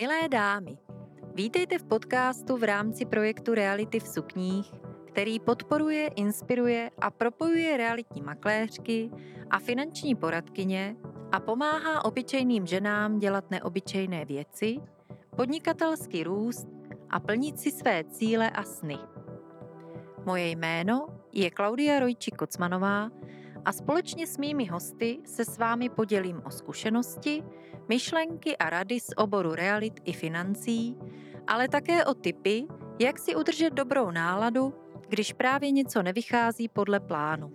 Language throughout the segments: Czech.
Milé dámy, vítejte v podcastu v rámci projektu Reality v sukních, který podporuje, inspiruje a propojuje realitní makléřky a finanční poradkyně a pomáhá obyčejným ženám dělat neobyčejné věci, podnikatelský růst a plnit si své cíle a sny. Moje jméno je Klaudia Rojči Kocmanová a společně s mými hosty se s vámi podělím o zkušenosti, myšlenky a rady z oboru realit i financí, ale také o typy, jak si udržet dobrou náladu, když právě něco nevychází podle plánu.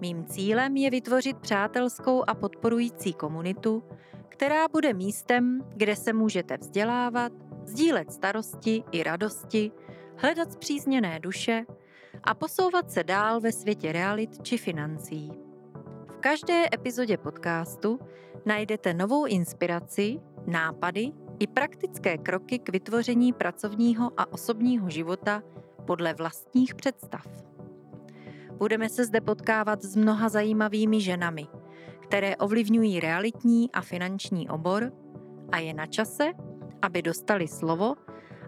Mým cílem je vytvořit přátelskou a podporující komunitu, která bude místem, kde se můžete vzdělávat, sdílet starosti i radosti, hledat zpřízněné duše a posouvat se dál ve světě realit či financí. V každé epizodě podcastu najdete novou inspiraci, nápady i praktické kroky k vytvoření pracovního a osobního života podle vlastních představ. Budeme se zde potkávat s mnoha zajímavými ženami, které ovlivňují realitní a finanční obor a je na čase, aby dostali slovo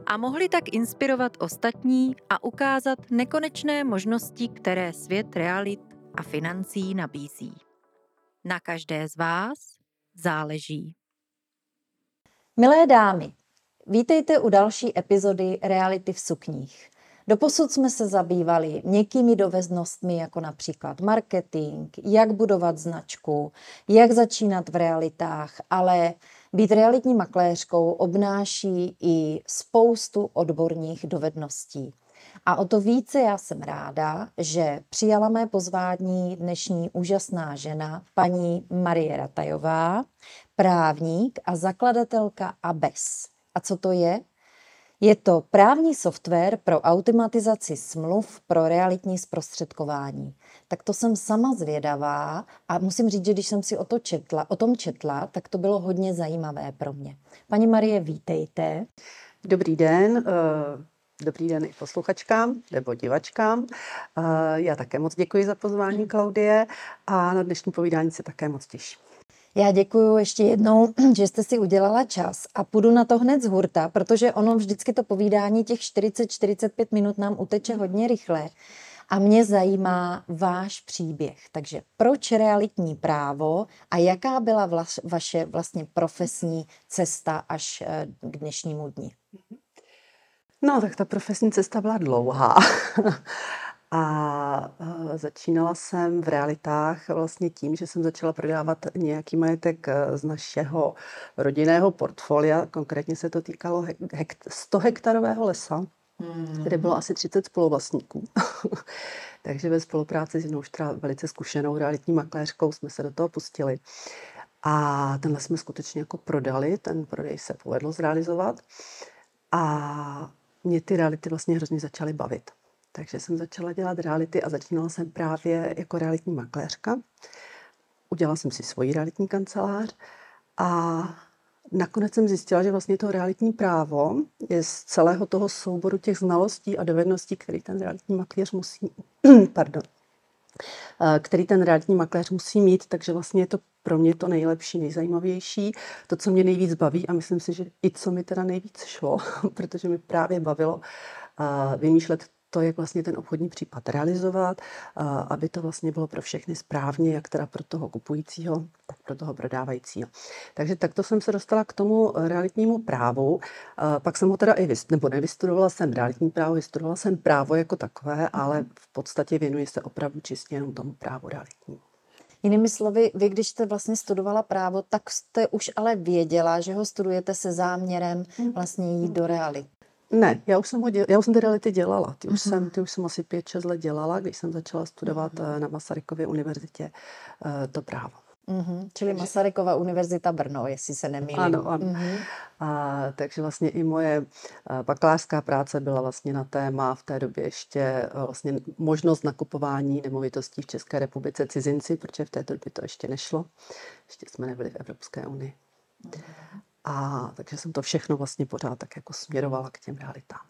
a mohli tak inspirovat ostatní a ukázat nekonečné možnosti, které svět realit a financí nabízí. Na každé z vás záleží. Milé dámy, vítejte u další epizody Reality v sukních. Doposud jsme se zabývali měkkými dovednostmi, jako například marketing, jak budovat značku, jak začínat v realitách, ale být realitní makléřkou obnáší i spoustu odborných dovedností. A o to více já jsem ráda, že přijala mé pozvání dnešní úžasná žena, paní Marie Ratajová, právník a zakladatelka ABES. A co to je? Je to právní software pro automatizaci smluv pro realitní zprostředkování. Tak to jsem sama zvědavá a musím říct, že když jsem si o, to četla, o tom četla, tak to bylo hodně zajímavé pro mě. Paní Marie, vítejte. Dobrý den. Uh... Dobrý den i posluchačkám nebo divačkám. Já také moc děkuji za pozvání, Klaudie, a na dnešní povídání se také moc těším. Já děkuji ještě jednou, že jste si udělala čas a půjdu na to hned z hurta, protože ono vždycky to povídání těch 40-45 minut nám uteče hodně rychle. A mě zajímá váš příběh. Takže proč realitní právo a jaká byla vla, vaše vlastně profesní cesta až eh, k dnešnímu dni? No, tak ta profesní cesta byla dlouhá. A uh, začínala jsem v realitách vlastně tím, že jsem začala prodávat nějaký majetek e, z našeho rodinného portfolia. Konkrétně se to týkalo hekt- 100 hektarového lesa, hmm. kde bylo asi 30 spoluvlastníků. Takže ve spolupráci s jednou teda velice zkušenou realitní makléřkou jsme se do toho pustili. A tenhle jsme skutečně jako prodali, ten prodej se povedlo zrealizovat. A mě ty reality vlastně hrozně začaly bavit. Takže jsem začala dělat reality a začínala jsem právě jako realitní makléřka. Udělala jsem si svoji realitní kancelář a nakonec jsem zjistila, že vlastně to realitní právo je z celého toho souboru těch znalostí a dovedností, který ten realitní makléř musí, pardon, eh, který ten realitní makléř musí mít, takže vlastně je to pro mě to nejlepší, nejzajímavější, to, co mě nejvíc baví a myslím si, že i co mi teda nejvíc šlo, protože mi právě bavilo vymýšlet to, jak vlastně ten obchodní případ realizovat, aby to vlastně bylo pro všechny správně, jak teda pro toho kupujícího, tak pro toho prodávajícího. Takže takto jsem se dostala k tomu realitnímu právu. Pak jsem ho teda i, nebo nevystudovala jsem realitní právo, vystudovala jsem právo jako takové, ale v podstatě věnuji se opravdu čistě jenom tomu právu realitnímu. Jinými slovy, vy když jste vlastně studovala právo, tak jste už ale věděla, že ho studujete se záměrem mhm. vlastně jít do reality. Ne, já už jsem, ho děl, já už jsem ty reality dělala. Ty už, uh-huh. jsem, ty už jsem asi 5-6 let dělala, když jsem začala studovat uh-huh. na Masarykově univerzitě uh, to právo. Uh-huh. Čili Masarykova univerzita Brno, jestli se nemýlím. Ano, ano. Uh-huh. A, takže vlastně i moje bakalářská práce byla vlastně na téma v té době ještě vlastně možnost nakupování nemovitostí v České republice cizinci, protože v té době to ještě nešlo. Ještě jsme nebyli v Evropské unii. A takže jsem to všechno vlastně pořád tak jako směrovala k těm realitám.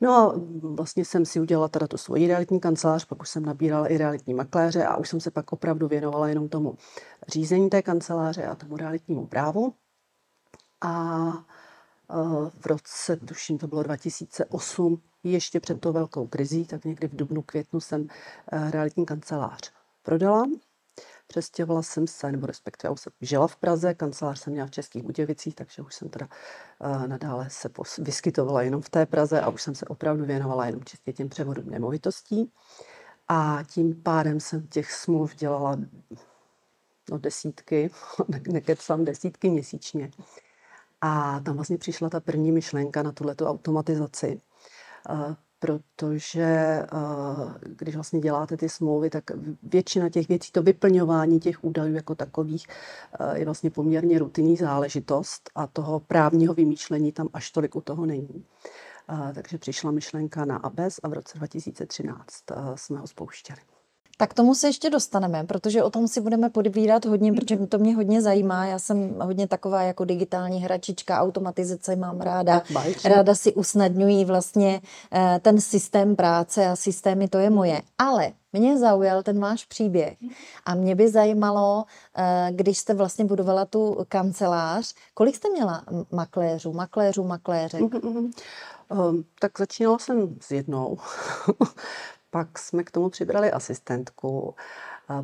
No a vlastně jsem si udělala teda tu svoji realitní kancelář, pak už jsem nabírala i realitní makléře a už jsem se pak opravdu věnovala jenom tomu řízení té kanceláře a tomu realitnímu právu. A v roce, tuším, to bylo 2008, ještě před tou velkou krizí, tak někdy v dubnu, květnu jsem realitní kancelář prodala. Přestěhovala jsem se, nebo respektive už jsem žila v Praze, kancelář jsem měla v Českých Budějovicích, takže už jsem teda uh, nadále se pos- vyskytovala jenom v té Praze a už jsem se opravdu věnovala jenom čistě těm převodům nemovitostí. A tím pádem jsem těch smluv dělala no, desítky, nekecám desítky měsíčně. A tam vlastně přišla ta první myšlenka na tuhletu automatizaci. Uh, protože eh, když vlastně děláte ty smlouvy, tak většina těch věcí, to vyplňování těch údajů jako takových eh, je vlastně poměrně rutinní záležitost a toho právního vymýšlení tam až tolik u toho není. Eh, takže přišla myšlenka na ABES a v roce 2013 jsme ho spouštěli. Tak tomu se ještě dostaneme, protože o tom si budeme podvídat hodně, protože to mě hodně zajímá. Já jsem hodně taková jako digitální hračička, automatizace mám ráda. Ráda si usnadňují vlastně eh, ten systém práce a systémy, to je moje. Ale mě zaujal ten váš příběh a mě by zajímalo, eh, když jste vlastně budovala tu kancelář, kolik jste měla makléřů, makléřů, makléřek? Um, tak začínala jsem s jednou. Pak jsme k tomu přibrali asistentku,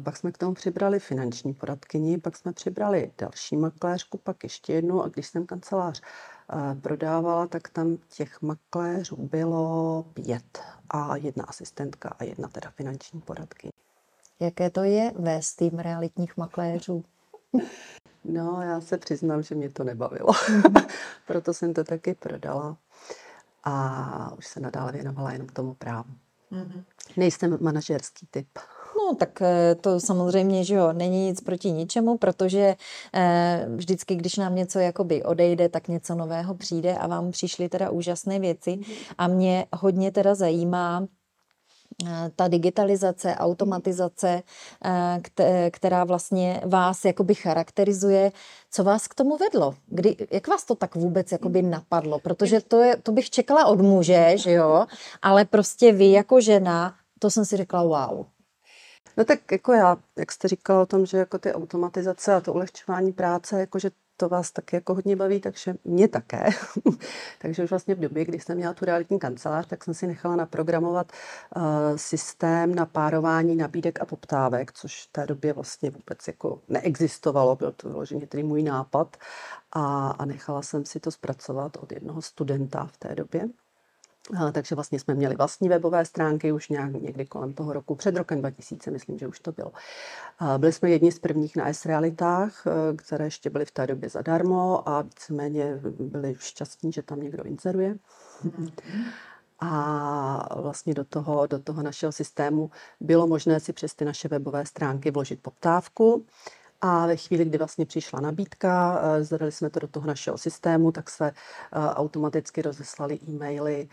pak jsme k tomu přibrali finanční poradkyni, pak jsme přibrali další makléřku, pak ještě jednu a když jsem kancelář prodávala, tak tam těch makléřů bylo pět a jedna asistentka a jedna teda finanční poradkyně. Jaké to je vést tým realitních makléřů? No, já se přiznám, že mě to nebavilo. Proto jsem to taky prodala a už se nadále věnovala jenom tomu právu. Mm-hmm. Nejsem manažerský typ. No, tak eh, to samozřejmě, že jo, není nic proti ničemu, protože eh, vždycky, když nám něco jakoby odejde, tak něco nového přijde a vám přišly teda úžasné věci. Mhm. A mě hodně teda zajímá, ta digitalizace, automatizace, která vlastně vás jakoby charakterizuje. Co vás k tomu vedlo? Kdy, jak vás to tak vůbec jakoby napadlo? Protože to, je, to bych čekala od muže, že jo? Ale prostě vy jako žena, to jsem si řekla wow. No tak jako já, jak jste říkala o tom, že jako ty automatizace a to ulehčování práce, jakože to vás taky jako hodně baví, takže mě také. takže už vlastně v době, kdy jsem měla tu realitní kancelář, tak jsem si nechala naprogramovat uh, systém na párování nabídek a poptávek, což v té době vlastně vůbec jako neexistovalo, byl to vyloženě tedy můj nápad a, a nechala jsem si to zpracovat od jednoho studenta v té době. Takže vlastně jsme měli vlastní webové stránky už nějak někdy kolem toho roku, před rokem 2000, myslím, že už to bylo. Byli jsme jedni z prvních na S-realitách, e, které ještě byly v té době zadarmo a víceméně byli šťastní, že tam někdo inzeruje. A vlastně do toho, do toho našeho systému bylo možné si přes ty naše webové stránky vložit poptávku. A ve chvíli, kdy vlastně přišla nabídka, eh, zadali jsme to do toho našeho systému, tak se eh, automaticky rozeslali e-maily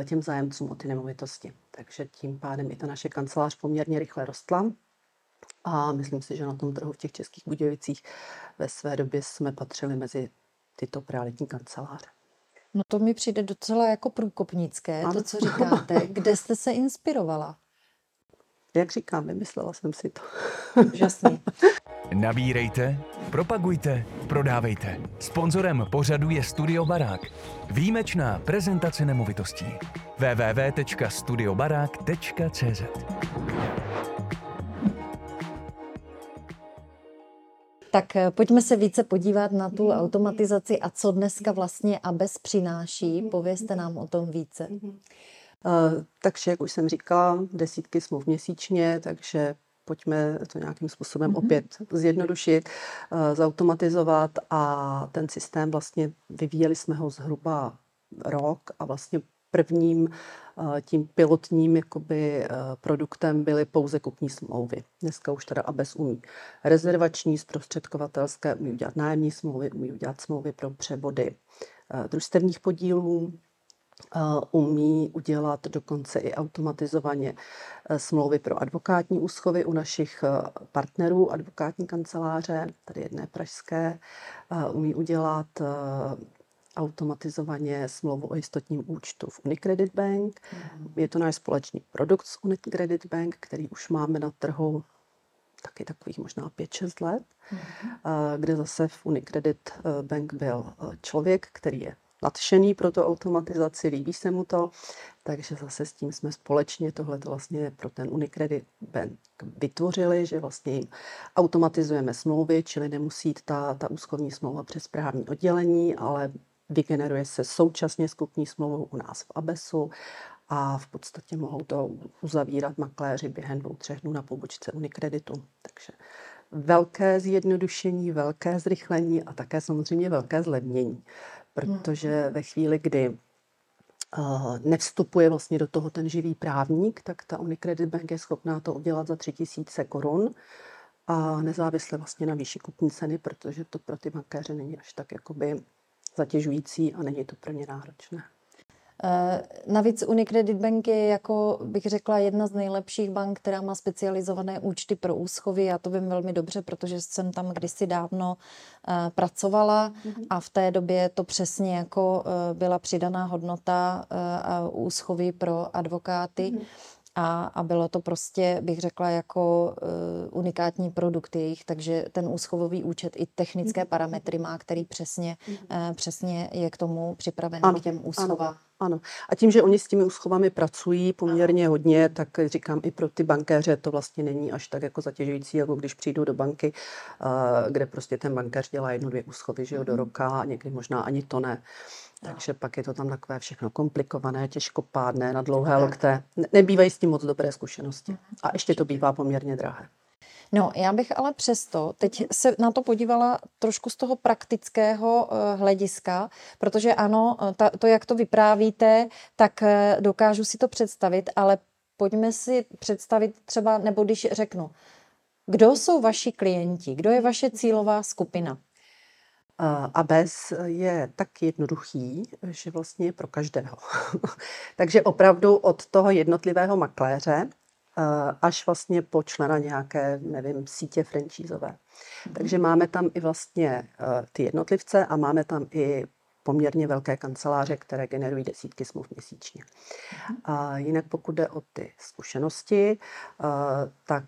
eh, těm zájemcům o ty nemovitosti. Takže tím pádem i ta naše kancelář poměrně rychle rostla. A myslím si, že na tom trhu v těch českých Budějovicích ve své době jsme patřili mezi tyto realitní kanceláře. No to mi přijde docela jako průkopnické, ano. to, co říkáte. Kde jste se inspirovala? Jak říkám, vymyslela jsem si to. Úžasný. Nabírejte, propagujte, prodávejte. Sponzorem pořadu je Studio Barák. Výjimečná prezentace nemovitostí. www.studiobarák.cz Tak eh, pojďme se více podívat na tu automatizaci a co dneska vlastně ABES přináší. Povězte nám o tom více. Uh, takže, jak už jsem říkala, desítky smluv měsíčně, takže pojďme to nějakým způsobem mm-hmm. opět zjednodušit, uh, zautomatizovat a ten systém vlastně vyvíjeli jsme ho zhruba rok a vlastně prvním uh, tím pilotním jakoby, produktem byly pouze kupní smlouvy. Dneska už teda ABES umí rezervační, zprostředkovatelské, umí udělat nájemní smlouvy, umí udělat smlouvy pro převody družstevních podílů, umí udělat dokonce i automatizovaně e, smlouvy pro advokátní úschovy u našich e, partnerů, advokátní kanceláře, tady jedné pražské, umí udělat automatizovaně smlouvu o jistotním účtu v Unicredit Bank. Mm. Je to náš společný produkt s Unicredit Bank, který už máme na trhu taky takových možná 5-6 let, mm. kde zase v Unicredit Bank byl člověk, který je nadšený pro tu automatizaci, líbí se mu to, takže zase s tím jsme společně tohle vlastně pro ten Unicredit Bank vytvořili, že vlastně jim automatizujeme smlouvy, čili nemusí jít ta, ta úschovní smlouva přes právní oddělení, ale vygeneruje se současně s kupní smlouvou u nás v ABESu a v podstatě mohou to uzavírat makléři během dvou, třech dnů na pobočce Unikreditu. Takže velké zjednodušení, velké zrychlení a také samozřejmě velké zlevnění, protože ve chvíli, kdy uh, nevstupuje vlastně do toho ten živý právník, tak ta Unicredit Bank je schopná to udělat za 3000 korun a nezávisle vlastně na výši kupní ceny, protože to pro ty bankéře není až tak jakoby zatěžující a není to pro ně náročné. Eh, navíc Unicredit Bank je, jako bych řekla, jedna z nejlepších bank, která má specializované účty pro úschovy. Já to vím velmi dobře, protože jsem tam kdysi dávno uh, pracovala mm-hmm. a v té době to přesně jako uh, byla přidaná hodnota uh, úschovy pro advokáty. Mm-hmm. A, a bylo to prostě, bych řekla, jako uh, unikátní produkt jejich, takže ten úschovový účet i technické parametry má, který přesně, uh, přesně je k tomu připraven k těm úschovám. Ano. A tím, že oni s těmi úschovami pracují poměrně hodně, tak říkám i pro ty bankéře to vlastně není až tak jako zatěžující, jako když přijdou do banky, kde prostě ten bankéř dělá jednu, dvě úschovy, že jo, do mhm. roka a někdy možná ani to ne. Takže pak je to tam takové všechno komplikované, těžkopádné, na dlouhé lokte. Nebývají s tím moc dobré zkušenosti. Mhm. A ještě to bývá poměrně drahé. No, já bych ale přesto teď se na to podívala trošku z toho praktického uh, hlediska, protože ano, eh, ta, to, jak to vyprávíte, tak uh, dokážu si to představit, ale pojďme si představit třeba, nebo když řeknu, kdo jsou vaši klienti, kdo je vaše cílová skupina? A bez je tak jednoduchý, že vlastně je pro každého. Takže opravdu od toho jednotlivého makléře Eh, až vlastně po člena nějaké, nevím, sítě franchízové. Mm-hmm. Takže máme tam i vlastně uh, ty jednotlivce a máme tam i poměrně velké kanceláře, které generují desítky smluv měsíčně. Mm-hmm. A jinak pokud jde o ty zkušenosti, uh, tak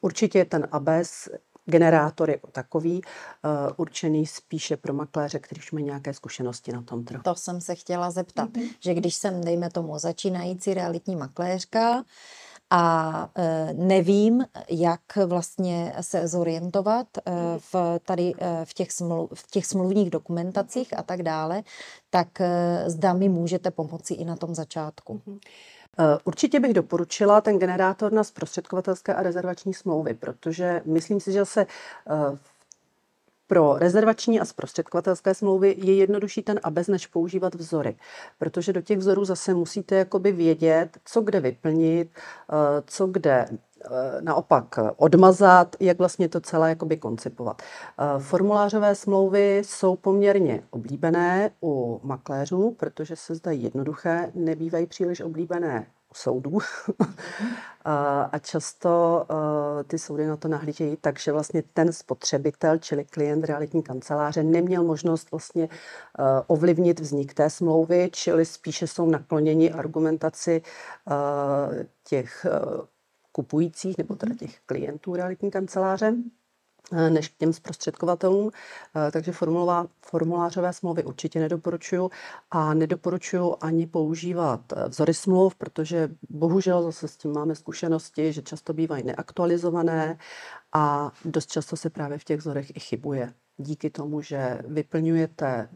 určitě ten ABES generátor jako takový, uh, určený spíše pro makléře, kteří už mají nějaké zkušenosti na tom trhu. To jsem se chtěla zeptat, mm-hmm. že když jsem, dejme tomu, začínající realitní makléřka, a e, nevím, jak vlastně se zorientovat e, v, tady v těch, smluv, v těch smluvních dokumentacích a tak dále, tak zda mi můžete pomoci i na tom začátku. Mm-hmm. Eh, určitě bych doporučila ten generátor na zprostředkovatelské a rezervační smlouvy, protože myslím si, že se eh, pro rezervační a zprostředkovatelské smlouvy je jednodušší ten ABES, než používat vzory. Protože do těch vzorů zase musíte jakoby vědět, co kde vyplnit, eh, co kde naopak odmazat, jak vlastně to celé jakoby koncipovat. Eh, formulářové smlouvy jsou poměrně oblíbené u makléřů, protože se zdají jednoduché, nebývají příliš oblíbené u soudů. a často eh, ty soudy na to nahlížejí tak, že vlastně ten spotřebitel, čili klient realitní kanceláře, neměl možnost vlastně ovlivnit vznik té smlouvy, čili spíše jsou nakloněni argumentaci těch kupujících nebo teda mhm. těch klientů realitní kanceláře eh, než k těm zprostředkovatelům. Eh, takže formulová, formulářové smlouvy určitě nedoporučuju a nedoporučuju ani používat eh, vzory smluv, protože bohužel zase s tím máme zkušenosti, že často bývají neaktualizované a dost často se právě v těch vzorech i chybuje. Díky tomu, že vyplňujete,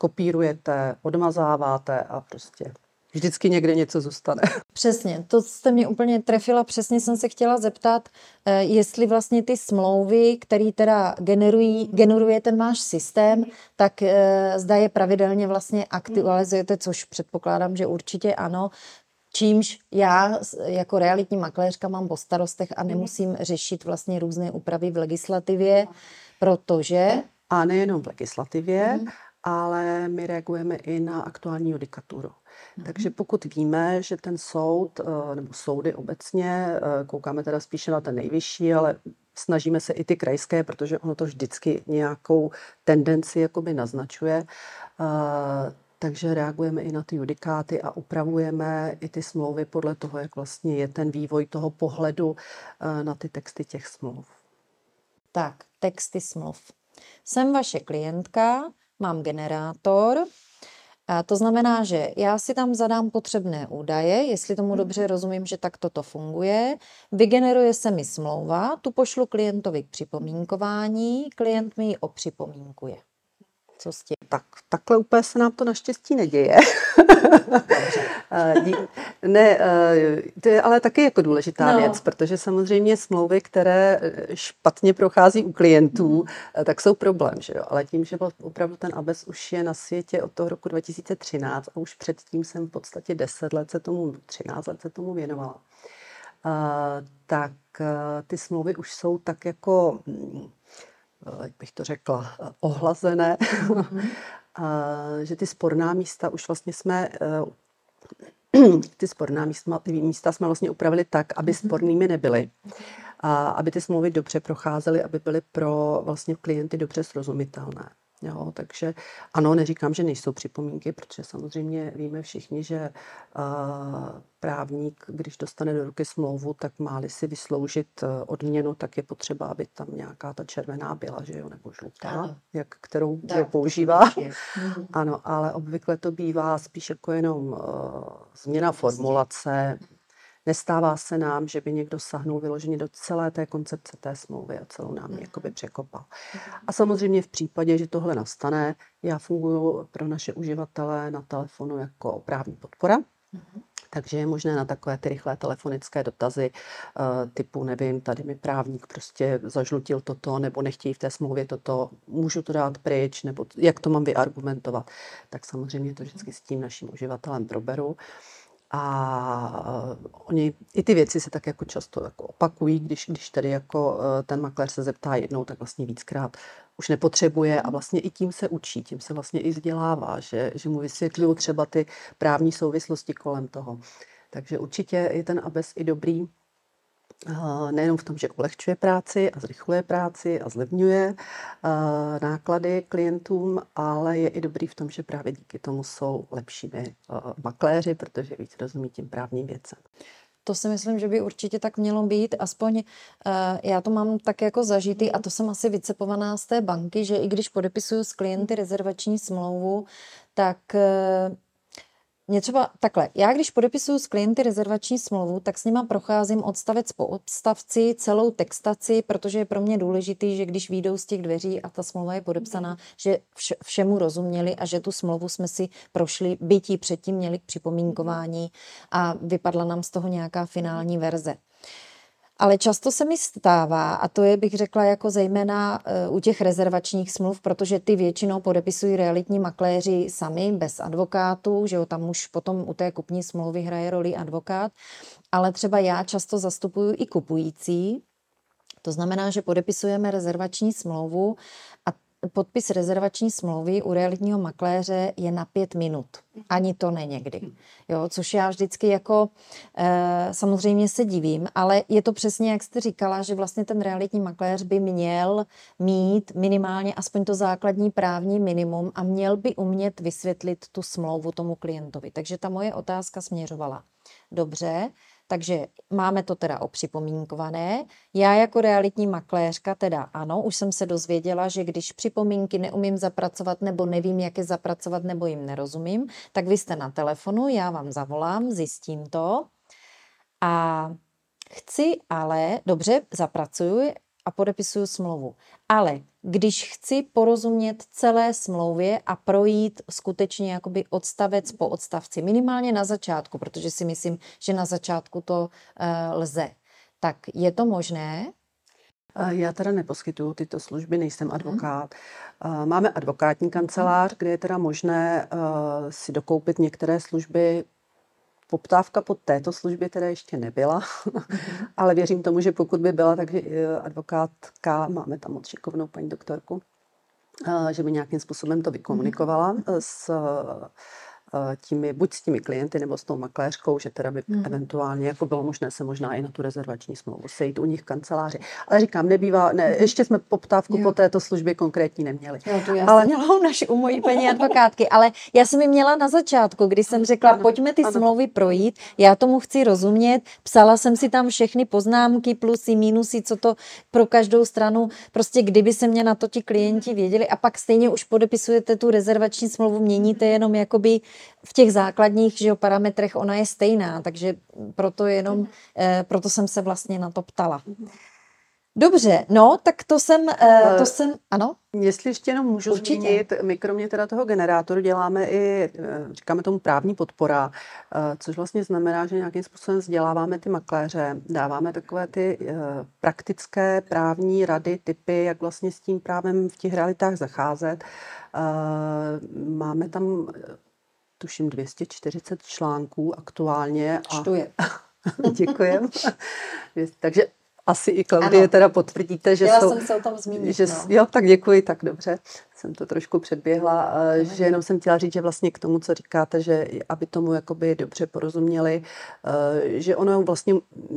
kopírujete, odmazáváte a prostě vždycky někde něco zůstane. Přesně, to jste mě úplně trefila, přesně jsem se chtěla zeptat, eh, jestli vlastně ty smlouvy, které teda generují, generuje ten váš systém, tak eh, zda je pravidelně vlastně aktualizujete, což předpokládám, že určitě ano, Čímž já jako realitní makléřka mám po starostech a nemusím řešit vlastně různé úpravy v legislativě, protože... A nejenom v legislativě, mm. ale my reagujeme i na aktuální judikaturu. Takže pokud víme, že ten soud, eh, nebo soudy obecně, eh, koukáme teda spíše na ten nejvyšší, ale snažíme se i ty krajské, protože ono to vždycky nějakou tendenci jakoby naznačuje, eh, takže reagujeme i na ty judikáty a upravujeme i ty smlouvy podle toho, jak vlastně je ten vývoj toho pohledu na ty texty těch smluv. Tak, texty smluv. Jsem vaše klientka, mám generátor, a to znamená, že já si tam zadám potřebné údaje, jestli tomu dobře rozumím, že tak toto funguje. Vygeneruje se mi smlouva, tu pošlu klientovi k připomínkování, klient mi ji opřipomínkuje. Co s tím? Tak, takhle úplně se nám to naštěstí neděje. Eh, ne, eh, to je ale taky jako důležitá no. věc, protože samozřejmě smlouvy, které eh, špatně prochází u klientů, mm. tak jsou problém, že jo? Ale tím, že opravdu ten ABES už je na světě od toho roku 2013 a už předtím jsem v podstatě 10 let se tomu, 13 let se tomu věnovala, tak ty smlouvy už jsou tak jako hm, jak bych to řekla, ohlazené, mm-hmm. že ty sporná místa už vlastně jsme ty sporná místa, místa jsme vlastně upravili tak, aby mhm. spornými nebyly. A aby ty smlouvy dobře procházely, aby byly pro vlastně klienty dobře srozumitelné. Jo, takže ano, neříkám, že nejsou připomínky, protože samozřejmě víme všichni, že uh, právník, když dostane do ruky smlouvu, tak má-li si vysloužit uh, odměnu, tak je potřeba, aby tam nějaká ta červená byla, že jo, nebo žlutá, jak, kterou tak, používá. Ano, ale obvykle to bývá spíš jako jenom uh, změna formulace, Nestává se nám, že by někdo sahnul vyloženě do celé té koncepce té smlouvy a celou nám ji mhm. jakoby překopal. Mhm. A samozřejmě v případě, že tohle nastane, já funguji pro naše uživatele na telefonu jako právní podpora. Mhm. Takže je možné na takové ty rychlé telefonické dotazy uh, typu, nevím, tady mi právník prostě zažlutil toto, nebo nechtějí v té smlouvě toto, můžu to dát pryč, nebo jak to mám vyargumentovat. Tak samozřejmě to vždycky s tím naším uživatelem proberu. A oni, i ty věci se tak jako často jako opakují, když, když tady jako e, ten makléř se zeptá jednou, tak vlastně víckrát už nepotřebuje a vlastně i tím se učí, tím se vlastně i vzdělává, že, že mu vysvětlují třeba ty právní souvislosti kolem toho. Takže určitě je ten ABES i dobrý nejenom v tom, že ulehčuje práci a zrychluje práci a zlevňuje náklady klientům, ale je i dobrý v tom, že právě díky tomu jsou lepšími makléři, protože víc rozumí tím právním věcem. To si myslím, že by určitě tak mělo být. Aspoň já to mám tak jako zažitý a to jsem asi vycepovaná z té banky, že i když podepisuju s klienty rezervační smlouvu, tak mě třeba takhle, já když podepisuju s klienty rezervační smlouvu, tak s nima procházím odstavec po odstavci, celou textaci, protože je pro mě důležitý, že když výjdou z těch dveří a ta smlouva je podepsaná, že vše, všemu rozuměli a že tu smlouvu jsme si prošli, bytí předtím měli k připomínkování a vypadla nám z toho nějaká finální verze. Ale často se mi stává, a to je, bych řekla, jako zejména eh, u těch rezervačních smluv, protože ty většinou podepisují realitní makléři sami, bez advokátů, že jo, tam už potom u té kupní smlouvy hraje roli advokát, ale třeba já často zastupuju i kupující, to znamená, že podepisujeme rezervační smlouvu a podpis rezervační smlouvy u realitního makléře je na pět minut. Ani to ne někdy. Jo, což já vždycky jako e, samozřejmě se divím, ale je to přesně, jak jste říkala, že vlastně ten realitní makléř by měl mít minimálně aspoň to základní právní minimum a měl by umět vysvětlit tu smlouvu tomu klientovi. Takže ta moje otázka směřovala. Dobře, takže máme to teda opřipomínkované. Já jako realitní makléřka teda ano, už jsem se dozvěděla, že když připomínky neumím zapracovat nebo nevím, jak je zapracovat nebo jim nerozumím, tak vy jste na telefonu, já vám zavolám, zjistím to. A chci ale, dobře, zapracuju a podepisuju smlouvu. Ale když chci porozumět celé smlouvě a projít skutečně jakoby odstavec po odstavci, minimálně na začátku, protože si myslím, že na začátku to uh, lze, tak je to možné? Já teda neposkytuju tyto služby, nejsem mhm. advokát. Máme advokátní kancelář, kde je teda možné eh, si dokoupit některé služby poptávka po této službě teda ještě nebyla, ale věřím tomu, že pokud by byla, takže eh, advokátka, máme tam odšikovnou paní doktorku, eh, že by nějakým způsobem to vykomunikovala mhm. s eh, těmi, buď s těmi klienty nebo s tou makléřkou, že teda by Mhm. eventuálně jako bylo možné se možná i na tu rezervační smlouvu sejít u nich v kanceláři. Ale říkám, nebývá, ne, ještě jsme poptávku. Jo. po této službě konkrétní neměli. Jo, to já Ale- jsem měla u naší, u mojí paní advokátky, ale já jsem ji měla na začátku, když jsem řekla, Ano, pojďme ty ano. smlouvy projít, já tomu chci rozumět, psala jsem si tam všechny poznámky, plusy, mínusy, co to pro každou stranu, prostě kdyby se mě na to ti klienti věděli a pak stejně už podepisujete tu rezervační smlouvu, měníte jenom jakoby v těch základních že jo, parametrech, ona je stejná, takže proto jenom, eh, proto jsem se vlastně na to ptala. Dobře, no, tak to jsem, eh, to Eh, jsem, ano? Jestli ještě jenom můžu Určitě. zmínit, my kromě teda toho generátoru děláme i, říkáme tomu právní podpora, což vlastně znamená, že nějakým způsobem vzděláváme ty makléře, dáváme takové ty praktické právní rady, typy, jak vlastně s tím právem v těch realitách zacházet. Máme tam, tuším, 240 článků aktuálně. A... Čtu je. Děkujem. Takže asi i Klaudie Ano. teda potvrdíte, že Chtěla jsou... jsem se o tom zmínit. Že, no. Jo, tak děkuji, tak dobře. Jsem to trošku předběhla, eh, že jenom jsem chtěla říct, že vlastně k tomu, co říkáte, že aby tomu jakoby dobře porozuměli, eh, že ono vlastně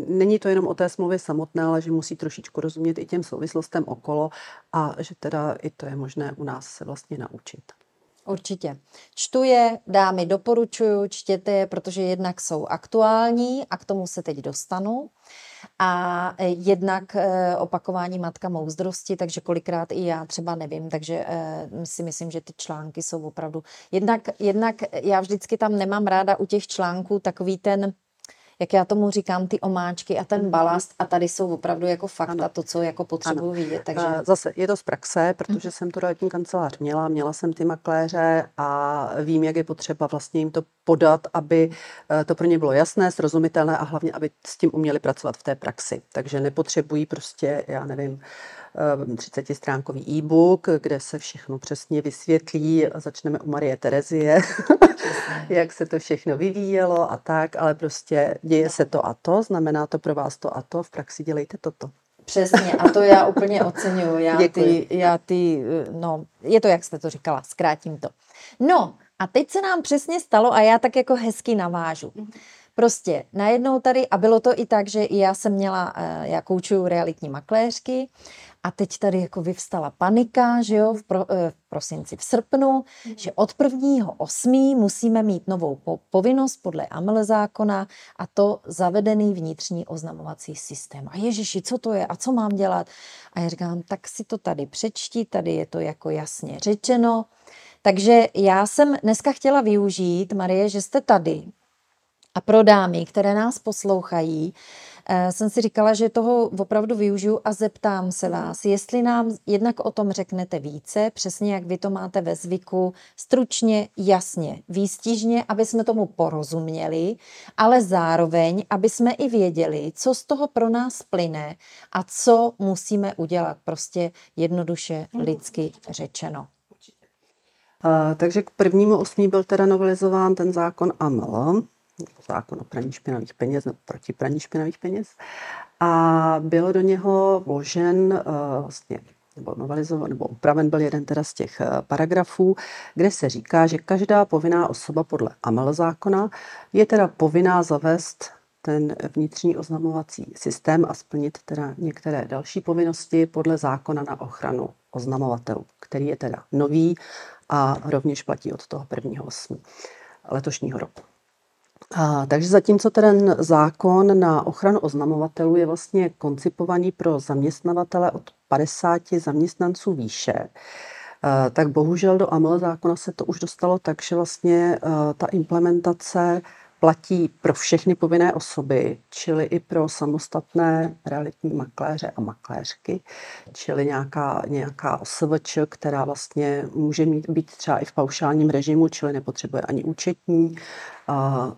není to jenom o té smlouvě samotné, ale že musí trošičku rozumět i těm souvislostem okolo a že teda i to je možné u nás se vlastně naučit. Určitě. Čtu je, dámy doporučuju, čtěte je, protože jednak jsou aktuální a k tomu se teď dostanu. A eh, jednak eh, opakování matka moudrosti, takže kolikrát i já třeba nevím, takže eh, si myslím, že ty články jsou opravdu... Jednak, jednak já vždycky tam nemám ráda u těch článků takový ten jak já tomu říkám, ty omáčky a ten balast a tady jsou opravdu jako fakta, Ano. to, co jako potřebuji vidět, takže Zase je to z praxe, protože jsem tu realitní kancelář měla, měla jsem ty makléře a vím, jak je potřeba vlastně jim to podat, aby eh, to pro ně bylo jasné, srozumitelné a hlavně, aby s tím uměli pracovat v té praxi. Takže nepotřebují prostě, já nevím, 30-stránkový e-book, kde se všechno přesně vysvětlí. Začneme u Marie Terezie, jak se to všechno vyvíjelo a tak, ale prostě děje se to a to, znamená to pro vás to a to, v praxi dělejte toto. Přesně, a to já úplně oceňuju. Já ty, já ty, eh, no, je to, jak jste to říkala, zkrátím to. No, a teď se nám přesně stalo a já tak jako hezky navážu. Prostě najednou tady, a bylo to i tak, že i já jsem měla, eh, já koučuju realitní makléřky a teď tady jako vyvstala panika, že jo, v, pro, eh, v prosinci, v srpnu, že od prvního osmí musíme mít novou po, povinnost podle AML zákona a to zavedený vnitřní oznamovací systém. A ježiši, co to je a co mám dělat? A já říkám, tak si to tady přečti, tady je to jako jasně řečeno. Takže já jsem dneska chtěla využít, Marie, že jste tady a pro dámy, které nás poslouchají, jsem si říkala, že toho opravdu využiju a zeptám se vás, jestli nám jednak o tom řeknete více, přesně jak vy to máte ve zvyku, stručně, jasně, výstižně, aby jsme tomu porozuměli, ale zároveň, aby jsme i věděli, co z toho pro nás plyne a co musíme udělat, prostě jednoduše lidsky řečeno. Uh, takže k prvnímu osmí byl teda novelizován ten zákon AML, zákon o praní špinavých peněz, nebo proti praní špinavých peněz. A bylo do něho vložen uh, vlastně nebo novelizován, nebo upraven byl jeden teda z těch uh, paragrafů, kde se říká, že každá povinná osoba podle AML zákona je teda povinná zavést ten vnitřní oznamovací systém a splnit teda některé další povinnosti podle zákona na ochranu oznamovatelů, který je teda nový a rovněž platí od toho 1. 8. letošního roku. A, takže zatímco ten zákon na ochranu oznamovatelů je vlastně koncipovaný pro zaměstnavatele od 50 zaměstnanců výše, a, tak bohužel do AML zákona se to už dostalo tak, že vlastně a, ta implementace platí pro všechny povinné osoby, čili i pro samostatné realitní makléře a makléřky, čili nějaká, nějaká OSVČ, která vlastně může mít, být třeba i v paušálním režimu, čili nepotřebuje ani účetní, a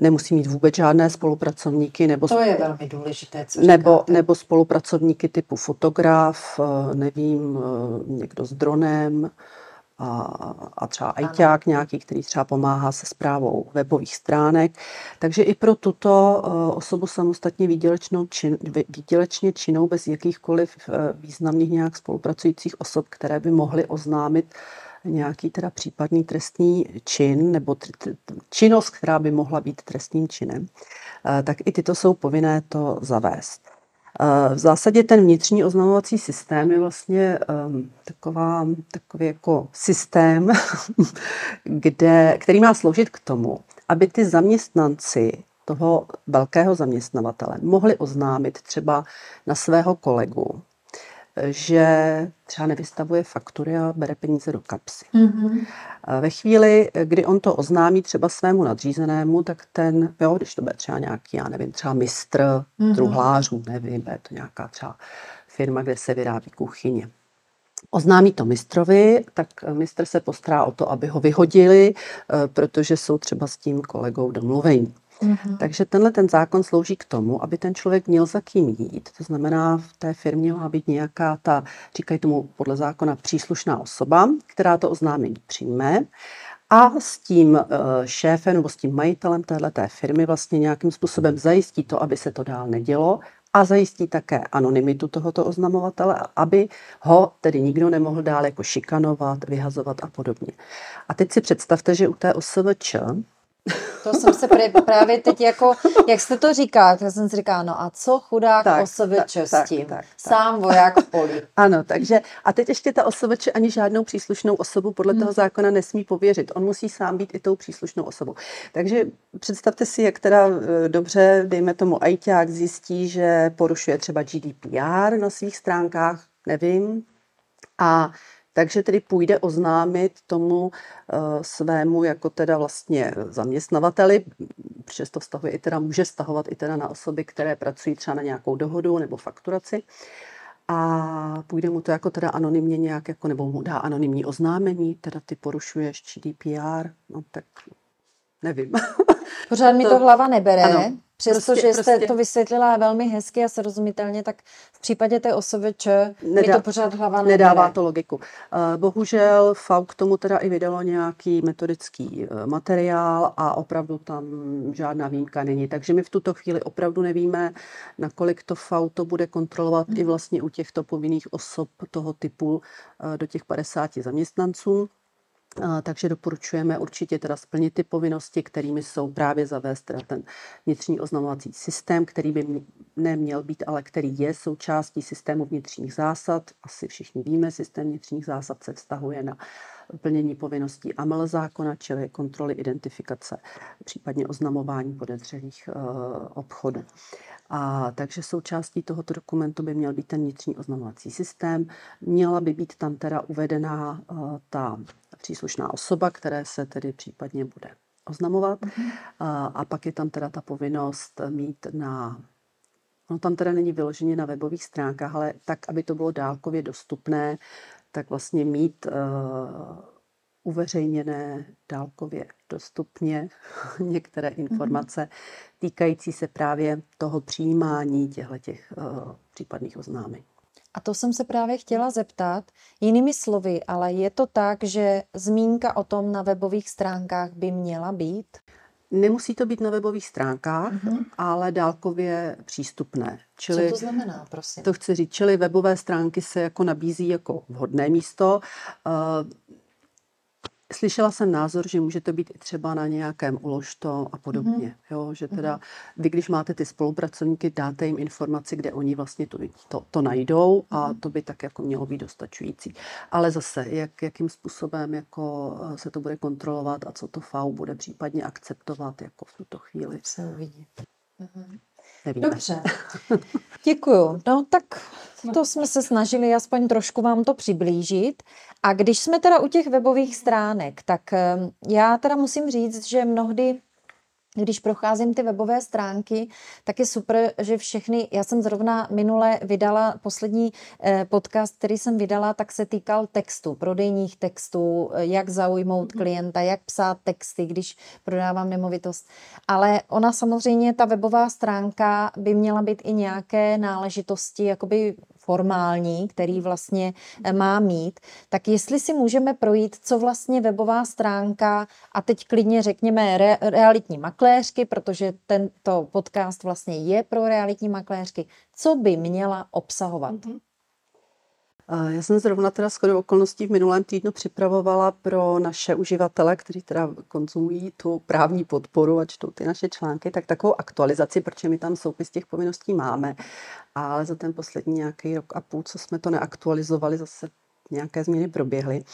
nemusí mít vůbec žádné spolupracovníky nebo To je velmi důležité, co nebo, říkáte. nebo spolupracovníky typu fotograf, eh, nevím, eh, někdo s dronem a, a třeba ajťák nějaký, který třeba pomáhá se zprávou webových stránek. Takže i pro tuto eh, osobu samostatně výdělečnou čin, výdělečně činnou bez jakýchkoliv významných nějak spolupracujících osob, které by mohly oznámit nějaký teda případný trestný čin nebo činnost, která by mohla být trestným činem, tak i tyto jsou povinné to zavést. V zásadě ten vnitřní oznamovací systém je vlastně um, taková, takový jako systém, kde, který má sloužit k tomu, aby ty zaměstnanci toho velkého zaměstnavatele mohli oznámit třeba na svého kolegu, že třeba nevystavuje faktury a bere peníze do kapsy. Mm-hmm. Ve chvíli, kdy on to oznámí třeba svému nadřízenému, tak ten, jo, když to bude třeba nějaký, já nevím, třeba mistr mm-hmm. truhlářů, nevím, bude to nějaká třeba firma, kde se vyrábí kuchyně. Oznámí to mistrovi, tak mistr se postará o to, aby ho vyhodili, eh, protože jsou třeba s tím kolegou domluvení. Mm-hmm. Takže tenhle ten zákon slouží k tomu, aby ten člověk měl za kým jít. To znamená, v té firmě má být nějaká ta, říkají tomu podle zákona, příslušná osoba, která to oznámení přijme a s tím eh, šéfem nebo s tím majitelem této firmy vlastně nějakým způsobem zajistí to, aby se to dál nedělo a zajistí také anonymitu tohoto oznamovatele, aby ho tedy nikdo nemohl dál jako šikanovat, vyhazovat a podobně. A teď si představte, že u té OSVČ to jsem se právě teď jako, jak jste to říká, tak jsem si říká, no a co chudák tak, osobeč s tím? Tak, tak, Sám voják v poli. Ano, takže a teď ještě ta osobeč ani žádnou příslušnou osobu podle hmm. toho zákona nesmí pověřit. On musí sám být i tou příslušnou osobou. Takže představte si, jak teda e, dobře, dejme tomu, ajťák zjistí, že porušuje třeba GDPR na svých stránkách, nevím, a takže tedy půjde oznámit tomu uh, svému jako teda vlastně zaměstnavateli, přesto vztahuje i teda, může stahovat i teda na osoby, které pracují třeba na nějakou dohodu nebo fakturaci. A půjde mu to jako teda anonymně nějak, jako, nebo mu dá anonymní oznámení, teda ty porušuješ GDPR, no tak nevím. Pořád mi to, to hlava nebere. Ano. Přestože prostě, jste prostě... to vysvětlila velmi hezky a srozumitelně, tak v případě té osoby Č Nedá, mi to pořád hlava nebere. Nedává to logiku. Eh, bohužel FAU k tomu teda i vydalo nějaký metodický eh, materiál a opravdu tam žádná výjimka není. Takže my v tuto chvíli opravdu nevíme, nakolik to FAU to bude kontrolovat hmm. i vlastně u těchto povinných osob toho typu eh, do těch 50 zaměstnanců. Takže doporučujeme určitě teda splnit ty povinnosti, kterými jsou právě zavést teda ten vnitřní oznamovací systém, který by neměl být, ale který je součástí systému vnitřních zásad. Asi všichni víme, systém vnitřních zásad se vztahuje na plnění povinností AML zákona, čili kontroly identifikace, případně oznamování podezřelých uh, obchodů. A takže součástí tohoto dokumentu by měl být ten vnitřní oznamovací systém. Měla by být tam teda uvedená uh, ta příslušná osoba, které se tedy případně bude oznamovat. Mm-hmm. A, a pak je tam teda ta povinnost mít na No tam teda není vyloženě na webových stránkách, ale tak, aby to bylo dálkově dostupné, tak vlastně mít uh, uveřejněné dálkově dostupně některé mhm. informace týkající se právě toho přijímání těchto těch, uh, případných oznámení. A to jsem se právě chtěla zeptat. Jinými slovy, ale je to tak, že zmínka o tom na webových stránkách by měla být? Nemusí to být na webových stránkách, mm-hmm. ale dálkově přístupné. Čili, Co to znamená, prosím? To chci říct, čili webové stránky se jako nabízí jako vhodné místo. Uh, Slyšela jsem názor, že může to být i třeba na nějakém uložto a podobně. Mm-hmm. Jo, že teda vy, když máte ty spolupracovníky, dáte jim informaci, kde oni vlastně to, to, to najdou a mm-hmm. to by tak jako mělo být dostačující. Ale zase, jak, jakým způsobem jako eh, se to bude kontrolovat a co to FAU bude případně akceptovat jako v tuto chvíli. Se uvidí. Mm-hmm. Nevíme. Dobře, děkuju. No tak to jsme se snažili aspoň trošku vám to přiblížit. A když jsme teda u těch webových stránek, tak eh, já teda musím říct, že mnohdy když procházím ty webové stránky, tak je super, že všechny, já jsem zrovna minule vydala poslední eh, podcast, který jsem vydala, tak se týkal textu, prodejních textů, eh, jak zaujmout mhm. klienta, jak psát texty, když prodávám nemovitost. Ale ona samozřejmě, ta webová stránka by měla být i nějaké náležitosti, jakoby formální, který vlastně eh, má mít, tak jestli si můžeme projít, co vlastně webová stránka a teď klidně řekněme re, realitní makléřky, protože tento podcast vlastně je pro realitní makléřky, co by měla obsahovat? Mm-hmm. Já jsem zrovna teda shodou okolností v minulém týdnu připravovala pro naše uživatele, kteří teda konzumují tu právní podporu a čtou ty naše články, tak takovou aktualizaci, protože my tam soupis těch povinností máme, ale za ten poslední nějaký rok a půl, co jsme to neaktualizovali, zase nějaké změny proběhly.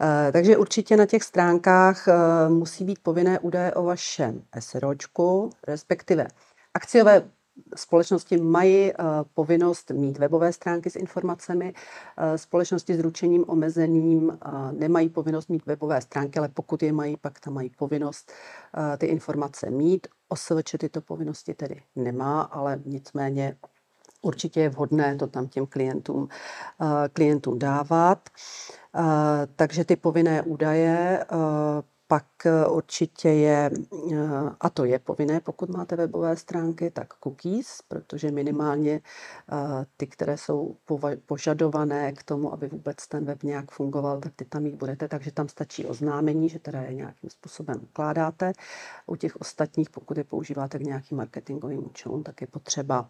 Eh, takže určitě na těch stránkách eh, musí být povinné údaje o vašem SROčku, respektive akciové společnosti mají uh, povinnost mít webové stránky s informacemi. Uh, společnosti s ručením omezeným uh, nemají povinnost mít webové stránky, ale pokud je mají, pak tam mají povinnost ty informace mít. OSVČ tyto povinnosti tedy nemá, ale nicméně určitě je vhodné to tam těm klientům, klientům dávat. Takže ty povinné údaje pak eh, určitě je, eh, a to je povinné, pokud máte webové stránky, tak cookies, protože minimálně eh, ty, které jsou požadované k tomu, aby vůbec ten web nějak fungoval, tak ty tam mít budete, takže tam stačí oznámení, že teda je nějakým způsobem ukládáte. U těch ostatních, pokud je používáte k nějakým marketingovým účelům, tak je potřeba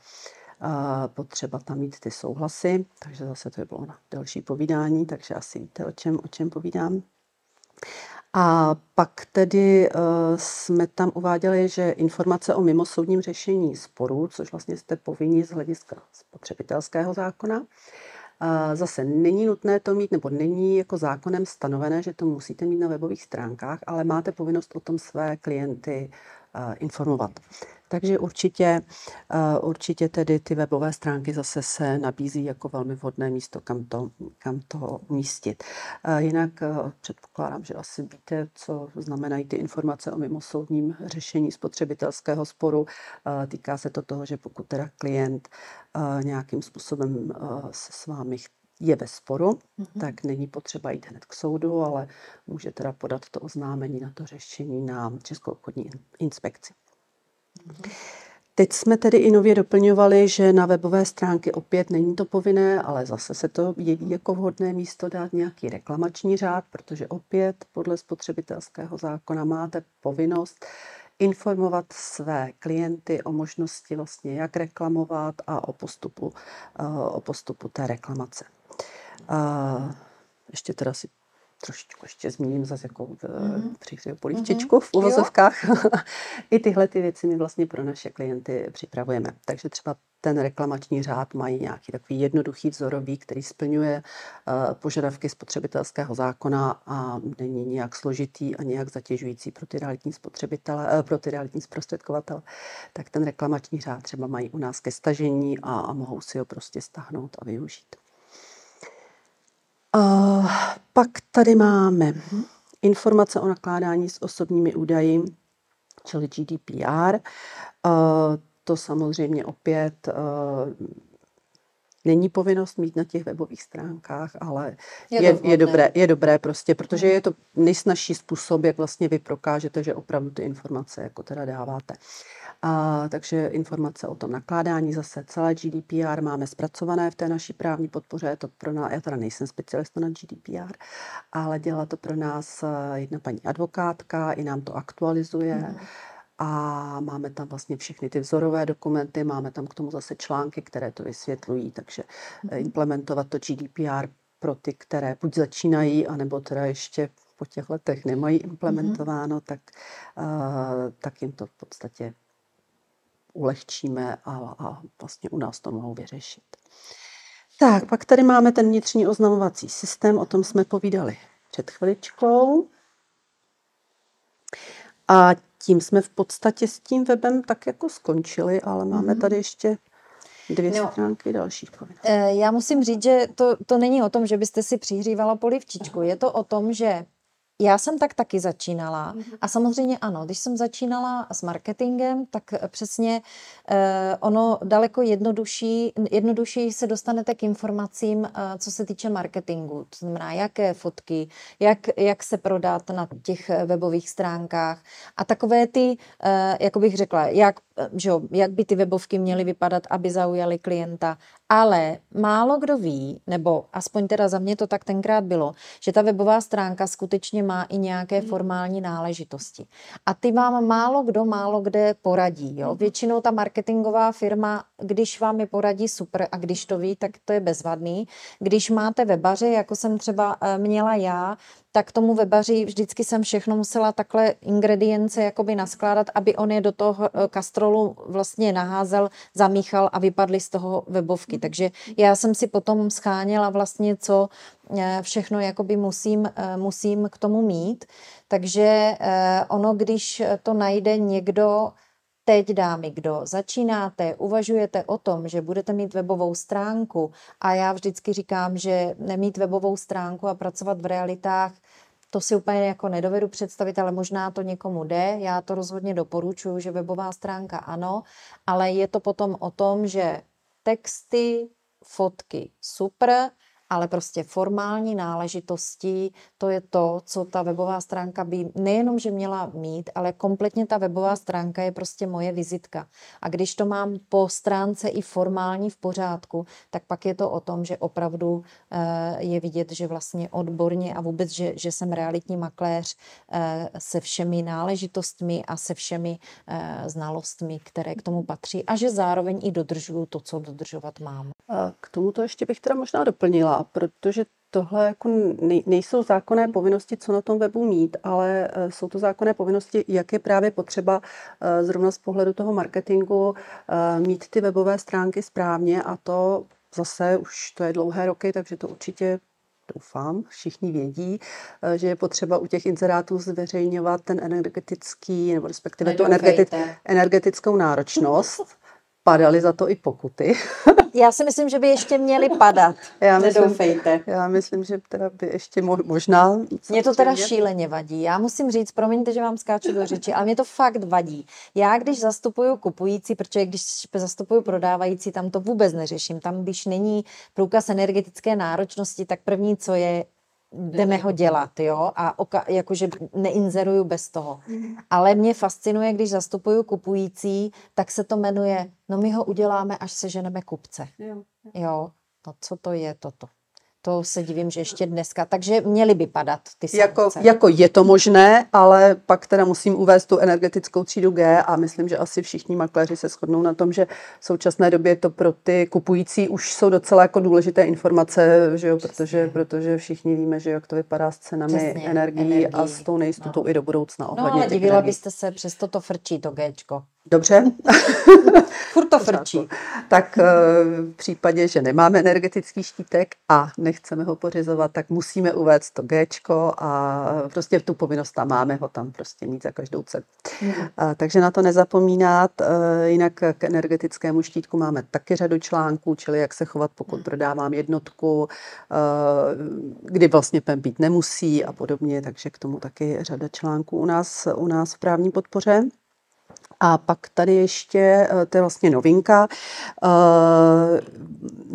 potřeba tam mít ty souhlasy, takže zase to je bylo na delší povídání, takže asi víte, o čem, o čem povídám. A pak tedy uh, jsme tam uváděli, že informace o mimosoudním řešení sporů, což vlastně jste povinni z hlediska spotřebitelského zákona, uh, zase není nutné to mít, nebo není jako zákonem stanovené, že to musíte mít na webových stránkách, ale máte povinnost o tom své klienty informovat. Takže určitě, eh, určitě tedy ty webové stránky zase se nabízí jako velmi vhodné místo, kam to, kam to umístit. Eh, jinak eh, předpokládám, že asi víte, co znamenají ty informace o mimosoudním řešení spotřebitelského sporu. Týká se to toho, že pokud teda klient nějakým způsobem se s vámi je ve sporu, mm-hmm. tak není potřeba jít hned k soudu, ale může teda podat to oznámení na to řešení na Českou obchodní inspekci. Teď jsme tedy i nově doplňovali, že na webové stránky opět není to povinné, ale zase se to jeví jako vhodné místo dát nějaký reklamační řád, protože opět podle spotřebitelského zákona máte povinnost informovat své klienty o možnosti vlastně jak reklamovat a o postupu, eh, o postupu té reklamace. Eh, ještě teda si trošičku ještě zmíním zase jako mm-hmm. příhřeju polívčičku mm-hmm. v uvozovkách. I tyhle ty věci my vlastně pro naše klienty připravujeme. Takže třeba ten reklamační řád mají nějaký takový jednoduchý vzorový, který splňuje uh, požadavky spotřebitelského zákona a není nějak složitý a nějak zatěžující pro ty realitní spotřebitele, uh, pro ty realitní zprostředkovatele. Tak ten reklamační řád třeba mají u nás ke stažení a, a mohou si ho prostě stáhnout a využít. Pak tady máme informace o nakládání s osobními údaji, čili GDPR. Uh, to samozřejmě opět uh, není povinnost mít na těch webových stránkách, ale je, je, je, dobré, je dobré prostě, protože je to nejsnažší způsob, jak vlastně vy prokážete, že opravdu ty informace jako teda dáváte. A, takže informace o tom nakládání, zase celé GDPR máme zpracované v té naší právní podpoře. Je to pro nás, já teda nejsem specialista na GDPR, ale dělá to pro nás eh, jedna paní advokátka, i nám to aktualizuje. Mm. A máme tam vlastně všechny ty vzorové dokumenty, máme tam k tomu zase články, které to vysvětlují, takže mm. implementovat to GDPR pro ty, které buď začínají, anebo teda ještě po těch letech nemají mhm. implementováno, mm. tak, uh, tak jim to v podstatě ulehčíme a, a vlastně u nás to mohou vyřešit. Tak, pak tady máme ten vnitřní oznamovací systém, o tom jsme povídali před chviličkou. A tím jsme v podstatě s tím webem tak jako skončili, ale máme mhm. tady ještě dvě no, stránky dalších povinností. Eh, já musím říct, že to, to není o tom, že byste si přihřívala polivčičku. Je to o tom, že já jsem tak taky začínala. Mm-hmm. A samozřejmě ano, když jsem začínala s marketingem, tak přesně eh, ono daleko jednodušší, jednodušší se dostanete k informacím, eh, co se týče marketingu. To znamená, jaké fotky, jak, jak se prodat na těch webových stránkách. A takové ty, eh, jako bych řekla, jak, že, jak by ty webovky měly vypadat, aby zaujaly klienta Ale málo kdo ví, nebo aspoň teda za mě to tak tenkrát bylo, že ta webová stránka skutečně má i nějaké formální náležitosti. A ty vám málo kdo, málo kde poradí. Jo? Většinou ta marketingová firma, když vám je poradí, super, a když to ví, tak to je bezvadný. Když máte webaře, jako jsem třeba eh, měla já, tak tomu webaři vždycky jsem všechno musela takhle ingredience jakoby naskládat, aby on je do toho eh, kastrolu vlastně naházel, zamíchal a vypadly z toho webovky. Takže já jsem si potom scháněla vlastně, co eh, všechno jakoby musím, eh, musím k tomu mít. Takže ono, když to najde někdo, teď, dámy, kdo začínáte, uvažujete o tom, že budete mít webovou stránku a já vždycky říkám, že nemít webovou stránku a pracovat v realitách, to si úplně jako nedovedu představit, ale možná to někomu jde. Já to rozhodně doporučuji, že webová stránka ano, ale je to potom o tom, že texty, fotky. Super, ale prostě formální náležitosti, to je to, co ta webová stránka by nejenom, že měla mít, ale kompletně ta webová stránka je prostě moje vizitka. A když to mám po stránce i formální v pořádku, tak pak je to o tom, že opravdu eh, je vidět, že vlastně odborně a vůbec, že, že jsem realitní makléř eh, se všemi náležitostmi a se všemi eh, znalostmi, které k tomu patří a že zároveň i dodržuju to, co dodržovat mám. K tomuto ještě bych teda možná doplnila, protože tohle jako nejsou zákonné povinnosti, co na tom webu mít, ale e, jsou to zákonné povinnosti, jak je právě potřeba e, zrovna z pohledu toho marketingu e, mít ty webové stránky správně a to zase už to je dlouhé roky, takže to určitě doufám, všichni vědí, že je potřeba u těch inzerátů zveřejňovat ten energetický, nebo respektive tu energetic, energetickou náročnost. Padaly za to i pokuty. Já si myslím, že by ještě měli padat. Já myslím, Nedoufejte. Já myslím, že teda by ještě možná... Mě to teda šíleně vadí. Já musím říct, promiňte, že vám skáču do řeči, ale mě to fakt vadí. Já, když zastupuju kupující, protože když zastupuju prodávající, tam to vůbec neřeším. Tam, když není průkaz energetické náročnosti, tak první, co je, jdeme ho dělat, jo, a oka, jakože neinzeruju bez toho. Mhm. Ale mě fascinuje, když zastupuju kupující, tak se to jmenuje, no my ho uděláme, až seženeme kupce. Jo. jo. No co to je toto? To se divím, že ještě dneska. Takže měly by padat ty sankce. Jako, jako je to možné, ale pak teda musím uvést tu energetickou třídu G a myslím, že asi všichni makléři se shodnou na tom, že v současné době to pro ty kupující už jsou docela jako důležité informace, že jo, protože, protože všichni víme, že jak to vypadá s cenami Přesně, energií, energií a s tou nejistotou no. i do budoucna. No ale divila energií. byste se, přesto to frčí to Gčko. Dobře. Furt to frčí. Tak eh, v případě, že nemáme energetický štítek a nechceme ho pořizovat, tak musíme uvést to G a prostě tu povinnost tam máme ho tam prostě mít za každou cenu. Mm. Takže na to nezapomínat. Eh, jinak k energetickému štítku máme taky řadu článků, čili jak se chovat, pokud mm. prodávám jednotku, eh, kdy vlastně PEM být nemusí a podobně, takže k tomu taky řada článků u nás, u nás v právní podpoře. A pak tady ještě, eh, to je vlastně novinka, eh,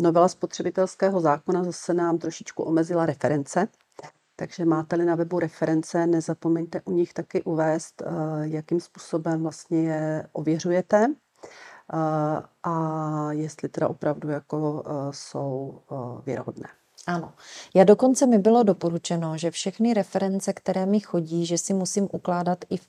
novela spotřebitelského zákona zase nám trošičku omezila reference. Takže máte-li na webu reference, nezapomeňte u nich taky uvést, eh, jakým způsobem vlastně je ověřujete a jestli teda opravdu jako jsou věrohodné. Ano. Já dokonce mi bylo doporučeno, že všechny reference, které mi chodí, že si musím ukládat i, v,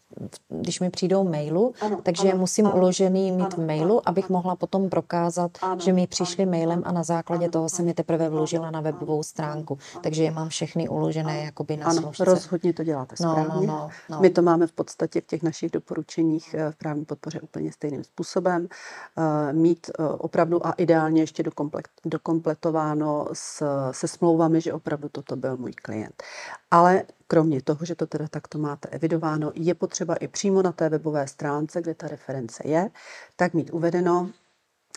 když mi přijdou mailu, ano, takže ano, je musím ano, uložený mít ano, v mailu, abych ano, mohla potom prokázat, ano, že mi přišly mailem a na základě ano, toho jsem je teprve vložila na webovou stránku. Ano, takže je mám všechny uložené ano, jakoby na ano, složce. rozhodně to děláte správně. No, no, no, no. My to máme v podstatě v těch našich doporučeních eh, v právní podpoře úplně stejným způsobem. Uh, mít uh, opravdu a ideálně ještě dokompletováno s, se smlouvami, že opravdu toto byl můj klient. Ale kromě toho, že to teda takto máte evidováno, je potřeba i přímo na té webové stránce, kde ta reference je, tak mít uvedeno,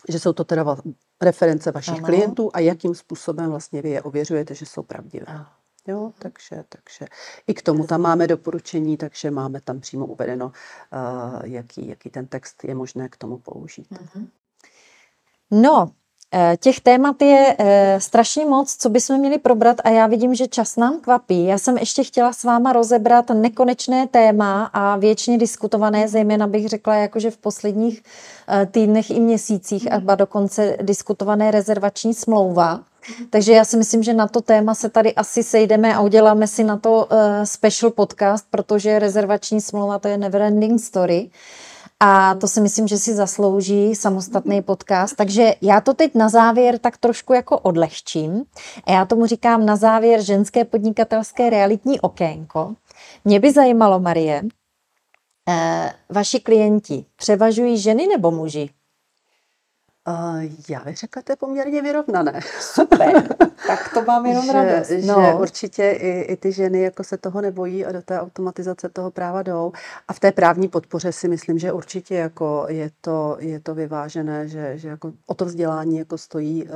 že jsou to teda reference vašich ano. klientů a jakým způsobem vlastně vy je ověřujete, že jsou pravdivé. Jo, takže, takže i k tomu tam máme doporučení, takže máme tam přímo uvedeno, uh, jaký, jaký ten text je možné k tomu použít. No, Eh, těch témat je eh, strašně moc, co bychom měli probrat a já vidím, že čas nám kvapí. Já jsem ještě chtěla s váma rozebrat nekonečné téma a věčně diskutované, zejména bych řekla, jakože v posledních eh, týdnech i měsících, a dokonce diskutované rezervační smlouva. Takže já si myslím, že na to téma se tady asi sejdeme a uděláme si na to special podcast, protože rezervační smlouva to je neverending story. A to si myslím, že si zaslouží samostatný podcast. Takže já to teď na závěr tak trošku jako odlehčím. A já tomu říkám na závěr ženské podnikatelské realitní okénko. Mě by zajímalo, Marie, eh, vaši klienti převažují ženy nebo muži? Uh, já bych řekla, to je poměrně vyrovnané. Super, tak to mám jenom že, radost. No. Že určitě i, i ty ženy jako se toho nebojí a do té automatizace toho práva jdou. A v té právní podpoře si myslím, že určitě jako je, to, je to vyvážené, že, že jako o to vzdělání jako stojí uh,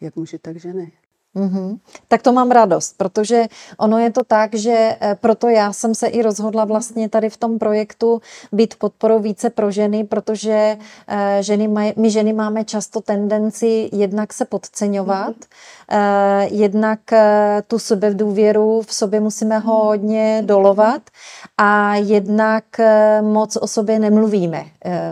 jak muži, tak ženy. Mm-hmm. Tak to mám radost, protože ono je to tak, že eh, proto já jsem se i rozhodla vlastně tady v tom projektu být podporou více pro ženy, protože eh, ženy maj, my ženy máme často tendenci jednak se podceňovat, mm-hmm. jednak tu sebedůvěru v sobě musíme hodně dolovat a jednak moc o sobě nemluvíme.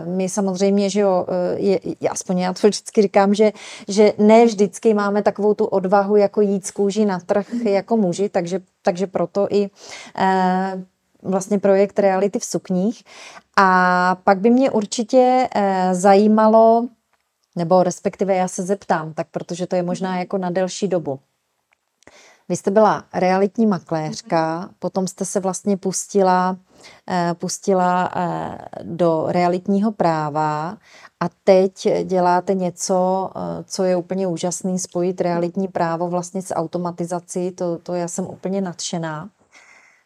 My samozřejmě, že jo, je, aspoň já to vždycky říkám, že, že ne vždycky máme takovou tu odvahu odvahu jako jít z kůží na trh mhm. jako muži, takže, takže proto i eh, vlastně projekt Reality v sukních. A pak by mě určitě eh, zajímalo, nebo respektive já se zeptám, tak protože to je možná mhm. jako na delší dobu. Vy jste byla realitní makléřka, potom jste se vlastně pustila, eh, pustila eh, do realitního práva a teď děláte něco, eh, co je úplně úžasný, spojit realitní právo vlastně s automatizací, to, to já jsem úplně nadšená.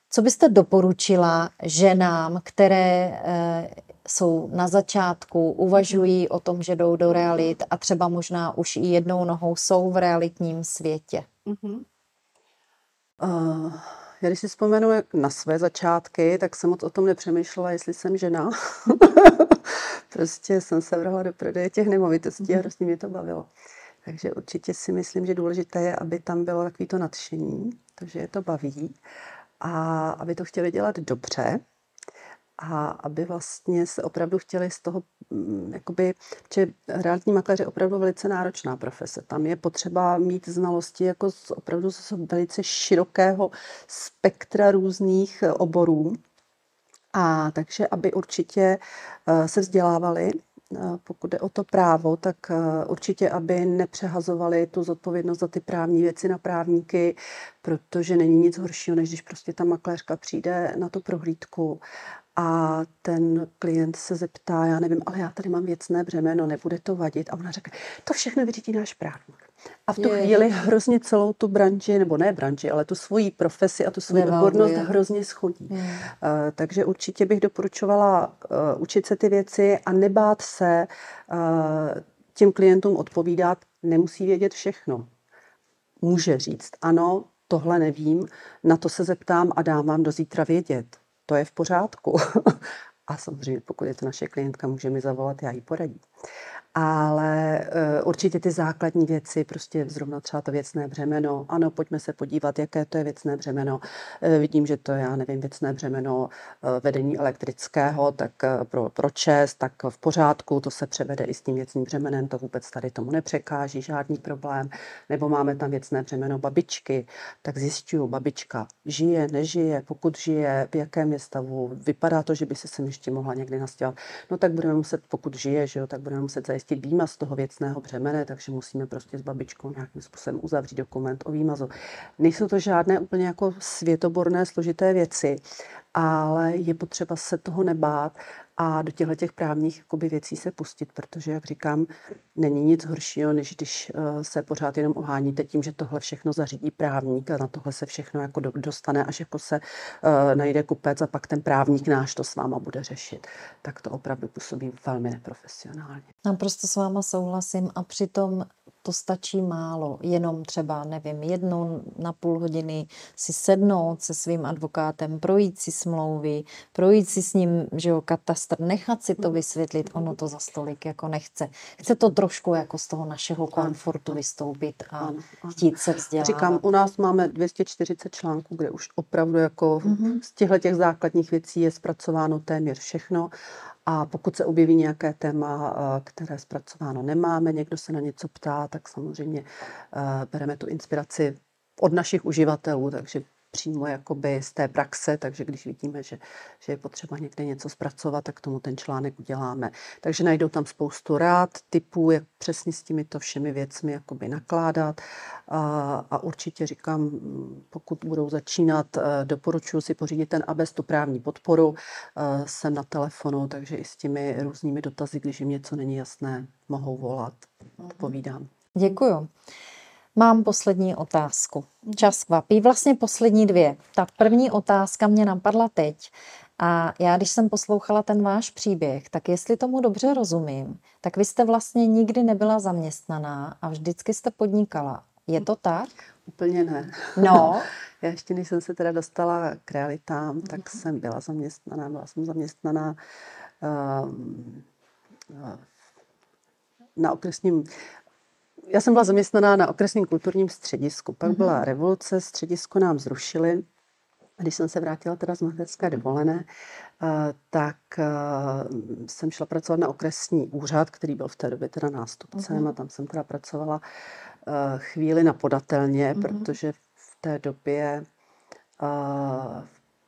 Co byste doporučila ženám, které jsou na začátku, uvažují o tom, že jdou do realit a třeba možná už i jednou nohou jsou v realitním světě? Mm-hmm. Uh, já když si vzpomenu na své začátky, tak jsem moc o tom nepřemýšlela, jestli jsem žena. prostě jsem se vrhla do prodeje těch nemovitostí a hrozně mě to bavilo. Takže určitě si myslím, že důležité je, aby tam bylo takový to nadšení, takže je to baví a aby to chtěli dělat dobře, a aby vlastně se opravdu chtěli z toho, mm, jakoby, že realitní makléř je opravdu velice náročná profese. Tam je potřeba mít znalosti jako z opravdu z velice širokého spektra různých eh, oborů. A takže, aby určitě eh, se vzdělávali, eh, pokud jde o to právo, tak určitě, aby nepřehazovali tu zodpovědnost za ty právní věci na právníky, protože není nic horšího, než když prostě ta makléřka přijde na tu prohlídku a ten klient se zeptá, já nevím, ale já tady mám věcné břemeno, nebude to vadit. A ona řekne, to všechno vyřídí náš právník. A v tu je. chvíli hrozně celou tu branži, nebo ne branži, ale tu svoji profesi a tu svoji odbornost hrozně schodí. Uh, takže určitě bych doporučovala uh, učit se ty věci a nebát se uh, těm klientům odpovídat, nemusí vědět všechno. Může říct, ano, tohle nevím, na to se zeptám a dám vám do zítra vědět to je v pořádku. A samozřejmě, pokud je to naše klientka, může mi zavolat, já jí poradím ale uh, určitě ty základní věci, prostě zrovna třeba to věcné břemeno, ano, pojďme se podívat, jaké to je věcné břemeno. Uh, vidím, že to je, já nevím, věcné břemeno uh, vedení elektrického, tak pro, pro čes, tak v pořádku, to se převede i s tím věcným břemenem, to vůbec tady tomu nepřekáží, žádný problém. Nebo máme tam věcné břemeno babičky, tak zjišťuju, babička žije, nežije, pokud žije, v jakém je stavu, vypadá to, že by se sem ještě mohla někdy nastěhovat. No tak budeme muset, pokud žije, že jo, tak budeme muset zajistit zajistit výmaz z toho věcného břemene, takže musíme prostě s babičkou nějakým způsobem uzavřít dokument o výmazu. Nejsou to žádné úplně jako světoborné složité věci, ale je potřeba se toho nebát a do těchto těch právních jakoby, věcí se pustit, protože, jak říkám, není nic horšího, než když uh, se pořád jenom oháníte tím, že tohle všechno zařídí právník a na tohle se všechno jako dostane, až jako se uh, najde kupec a pak ten právník náš to s váma bude řešit. Tak to opravdu působí velmi neprofesionálně. Naprosto s váma souhlasím a přitom to stačí málo. Jenom třeba, nevím, jednou na půl hodiny si sednout se svým advokátem, projít si smlouvy, projít si s ním, že jo, katastr, nechat si to vysvětlit, ono to za stolik jako nechce. Chce to trošku jako z toho našeho komfortu vystoupit a chtít se vzdělávat. Říkám, u nás máme 240 článků, kde už opravdu jako mm-hmm. z těchto těch základních věcí je zpracováno téměř všechno a pokud se objeví nějaké téma, eh, které zpracováno nemáme, někdo se na něco ptá, tak samozřejmě eh, bereme tu inspiraci od našich uživatelů, takže přímo jakoby z té praxe, takže když vidíme, že, že je potřeba někde něco zpracovat, tak tomu ten článek uděláme. Takže najdou tam spoustu rád, typů, jak přesně s těmito všemi věcmi jakoby nakládat a, a určitě říkám, pokud budou začínat, eh, doporučuji si pořídit ten ABES, tu právní podporu, eh, jsem na telefonu, takže i s těmi různými dotazy, když jim něco není jasné, mohou volat, odpovídám. Děkuju. Mám poslední otázku. Čas kvapí, vlastně poslední dvě. Ta první otázka mě napadla teď. A já, když jsem poslouchala ten váš příběh, tak jestli tomu dobře rozumím, tak vy jste vlastně nikdy nebyla zaměstnaná a vždycky jste podnikala. Je to tak? Úplně ne. No. já ještě než jsem se teda dostala k realitám, tak uh-huh. jsem byla zaměstnaná. Byla jsem zaměstnaná uh, na okresním já jsem byla zaměstnaná na okresním kulturním středisku. Pak mm-hmm. byla revoluce, středisko nám zrušili. A když jsem se vrátila teda z mateřské dovolené, eh, tak eh, jsem šla pracovat na okresní úřad, který byl v té době teda nástupcem mm-hmm. a tam jsem teda pracovala eh, chvíli na podatelně, mm-hmm. protože v té době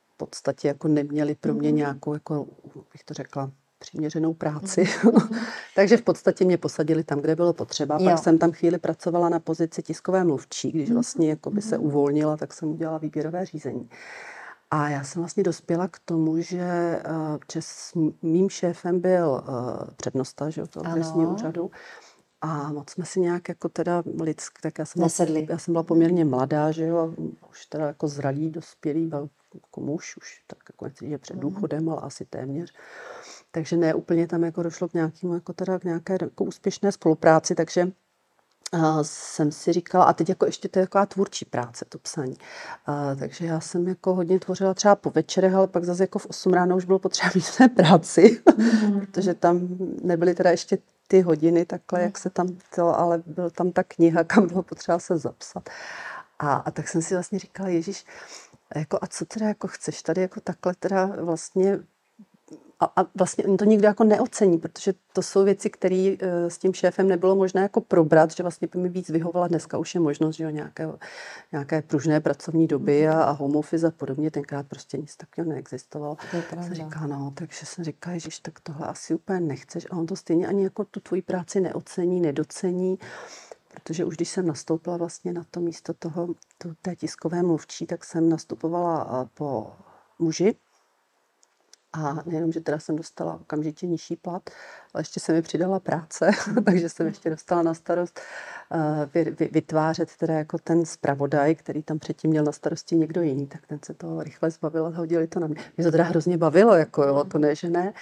v podstatě jako neměli pro mě mm-hmm. nějakou, jako bych to řekla, přiměřenou práci. Mm-hmm. Takže v podstatě mě posadili tam, kde bylo potřeba. Jo. Pak jsem tam chvíli pracovala na pozici tiskové mluvčí, když mm-hmm. vlastně jako by se mm-hmm. uvolnila, tak jsem udělala výběrové řízení. A já jsem vlastně dospěla k tomu, že uh, s mým šéfem byl uh, přednosta že, toho okresního úřadu. A moc jsme si nějak jako teda lidsky, tak já jsem, Nesedli. já jsem byla poměrně mladá, že jo, už teda jako zralý, dospělý, jako muž, už tak jako nechci, že před důchodem, ale asi téměř. Takže ne úplně tam jako došlo k nějakému, jako teda k nějaké jako úspěšné spolupráci, takže a jsem si říkala, a teď jako ještě to je taková tvůrčí práce, to psaní. A, takže já jsem jako hodně tvořila třeba po večerech, ale pak zase jako v 8 ráno už bylo potřeba být své práci, mm-hmm. protože tam nebyly teda ještě ty hodiny takhle, jak se tam chtělo, ale byl tam ta kniha, kam bylo potřeba se zapsat. A, a tak jsem si vlastně říkala, Ježíš, jako a co teda jako chceš tady jako takhle teda vlastně a, a vlastně oni to nikdo jako neocení, protože to jsou věci, které uh, s tím šéfem nebylo možné jako probrat, že vlastně by mi víc vyhovala. Dneska už je možnost, že jo, nějaké, nějaké pružné pracovní doby a, a home office a podobně. Tenkrát prostě nic takového neexistovalo. Jsem říkala, no, takže jsem říkala, že tak tohle asi úplně nechceš. A on to stejně ani jako tu tvoji práci neocení, nedocení protože už když jsem nastoupila vlastně na to místo toho, tu, té tiskové mluvčí, tak jsem nastupovala po muži, a nejenom, že teda jsem dostala okamžitě nižší plat, ale ještě se mi přidala práce, takže jsem ještě dostala na starost uh, vytvářet teda jako ten zpravodaj, který tam předtím měl na starosti někdo jiný, tak ten se toho rychle zbavil a hodili to na mě. Mě to teda hrozně bavilo, jako jo, to ne, že ne,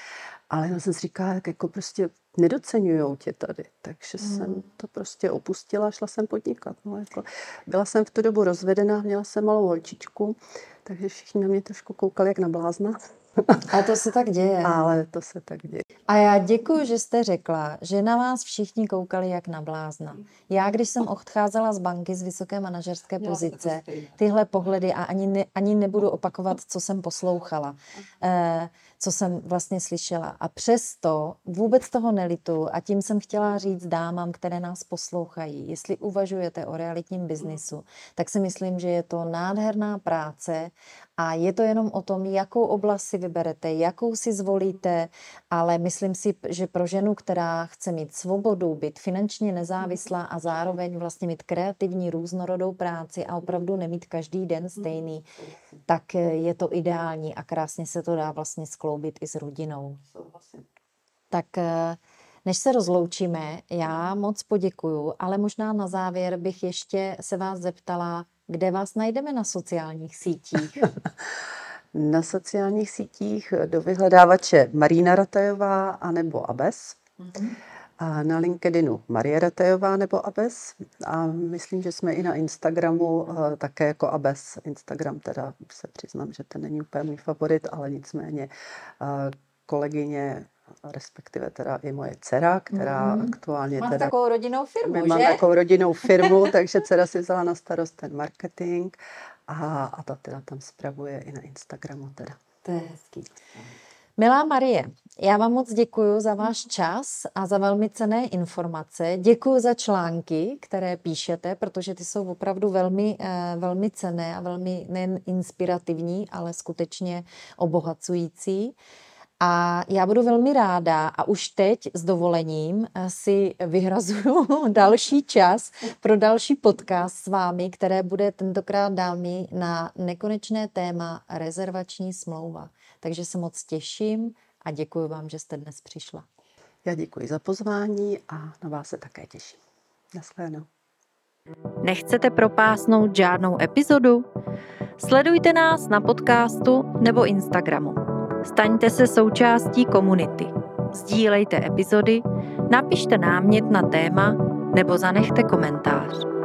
ale já jsem si říkala, jak jako prostě nedocenujou tě tady. Takže hmm. jsem to prostě opustila, šla jsem podnikat. No, jako, byla jsem v tu dobu rozvedená, měla jsem malou holčičku, takže všichni na mě trošku koukali jak na blázna. A to se tak děje. Ale to se tak děje. A já děkuji, že jste řekla, že na vás všichni koukali jak na blázna. Já, když jsem odcházela z banky z vysoké manažerské pozice, tyhle pohledy a ani, ne, ani nebudu opakovat, co jsem poslouchala. Eh, co jsem vlastně slyšela. A přesto vůbec toho nelitu a tím jsem chtěla říct dámám, které nás poslouchají, jestli uvažujete o realitním biznisu, tak si myslím, že je to nádherná práce a je to jenom o tom, jakou oblast si vyberete, jakou si zvolíte, ale myslím si, že pro ženu, která chce mít svobodu, být finančně nezávislá a zároveň vlastně mít kreativní, různorodou práci a opravdu nemít každý den stejný, tak je to ideální a krásně se to dá vlastně skloubit i s rodinou. Tak eh, než se rozloučíme, já moc poděkuju, ale možná na závěr bych ještě se vás zeptala, kde vás najdeme na sociálních sítích? na sociálních sítích do vyhledávače Marína Ratajová anebo Abes. Mm-hmm. A na LinkedInu Marie Ratejová nebo Abes. A myslím, že jsme i na Instagramu eh, také jako Abes. Instagram teda se přiznám, že to není úplně můj favorit, ale nicméně eh, kolegyně respektive teda i moje dcera, která mm. aktuálně Máte teda... takovou rodinnou firmu, my že? máme takovou rodinnou firmu, takže dcera si vzala na starost ten marketing a, a ta teda tam spravuje i na Instagramu teda. To je hezký. Milá Marie, já vám moc děkuji za váš čas a za velmi cené informace. Děkuji za články, které píšete, protože ty jsou opravdu velmi, eh, velmi cené a velmi nejen inspirativní, ale skutečně obohacující. A já budu velmi ráda a už teď s dovolením eh, si vyhrazuju další čas pro další podcast s vámi, které bude tentokrát dámy na nekonečné téma rezervační smlouva. Takže se moc těším a děkuji vám, že jste dnes přišla. Já děkuji za pozvání a na vás se také těším. Naschledanou. Nechcete propásnout žádnou epizodu? Sledujte nás na podcastu nebo Instagramu. Staňte se součástí komunity. Sdílejte epizody, napište námět na téma nebo zanechte komentář.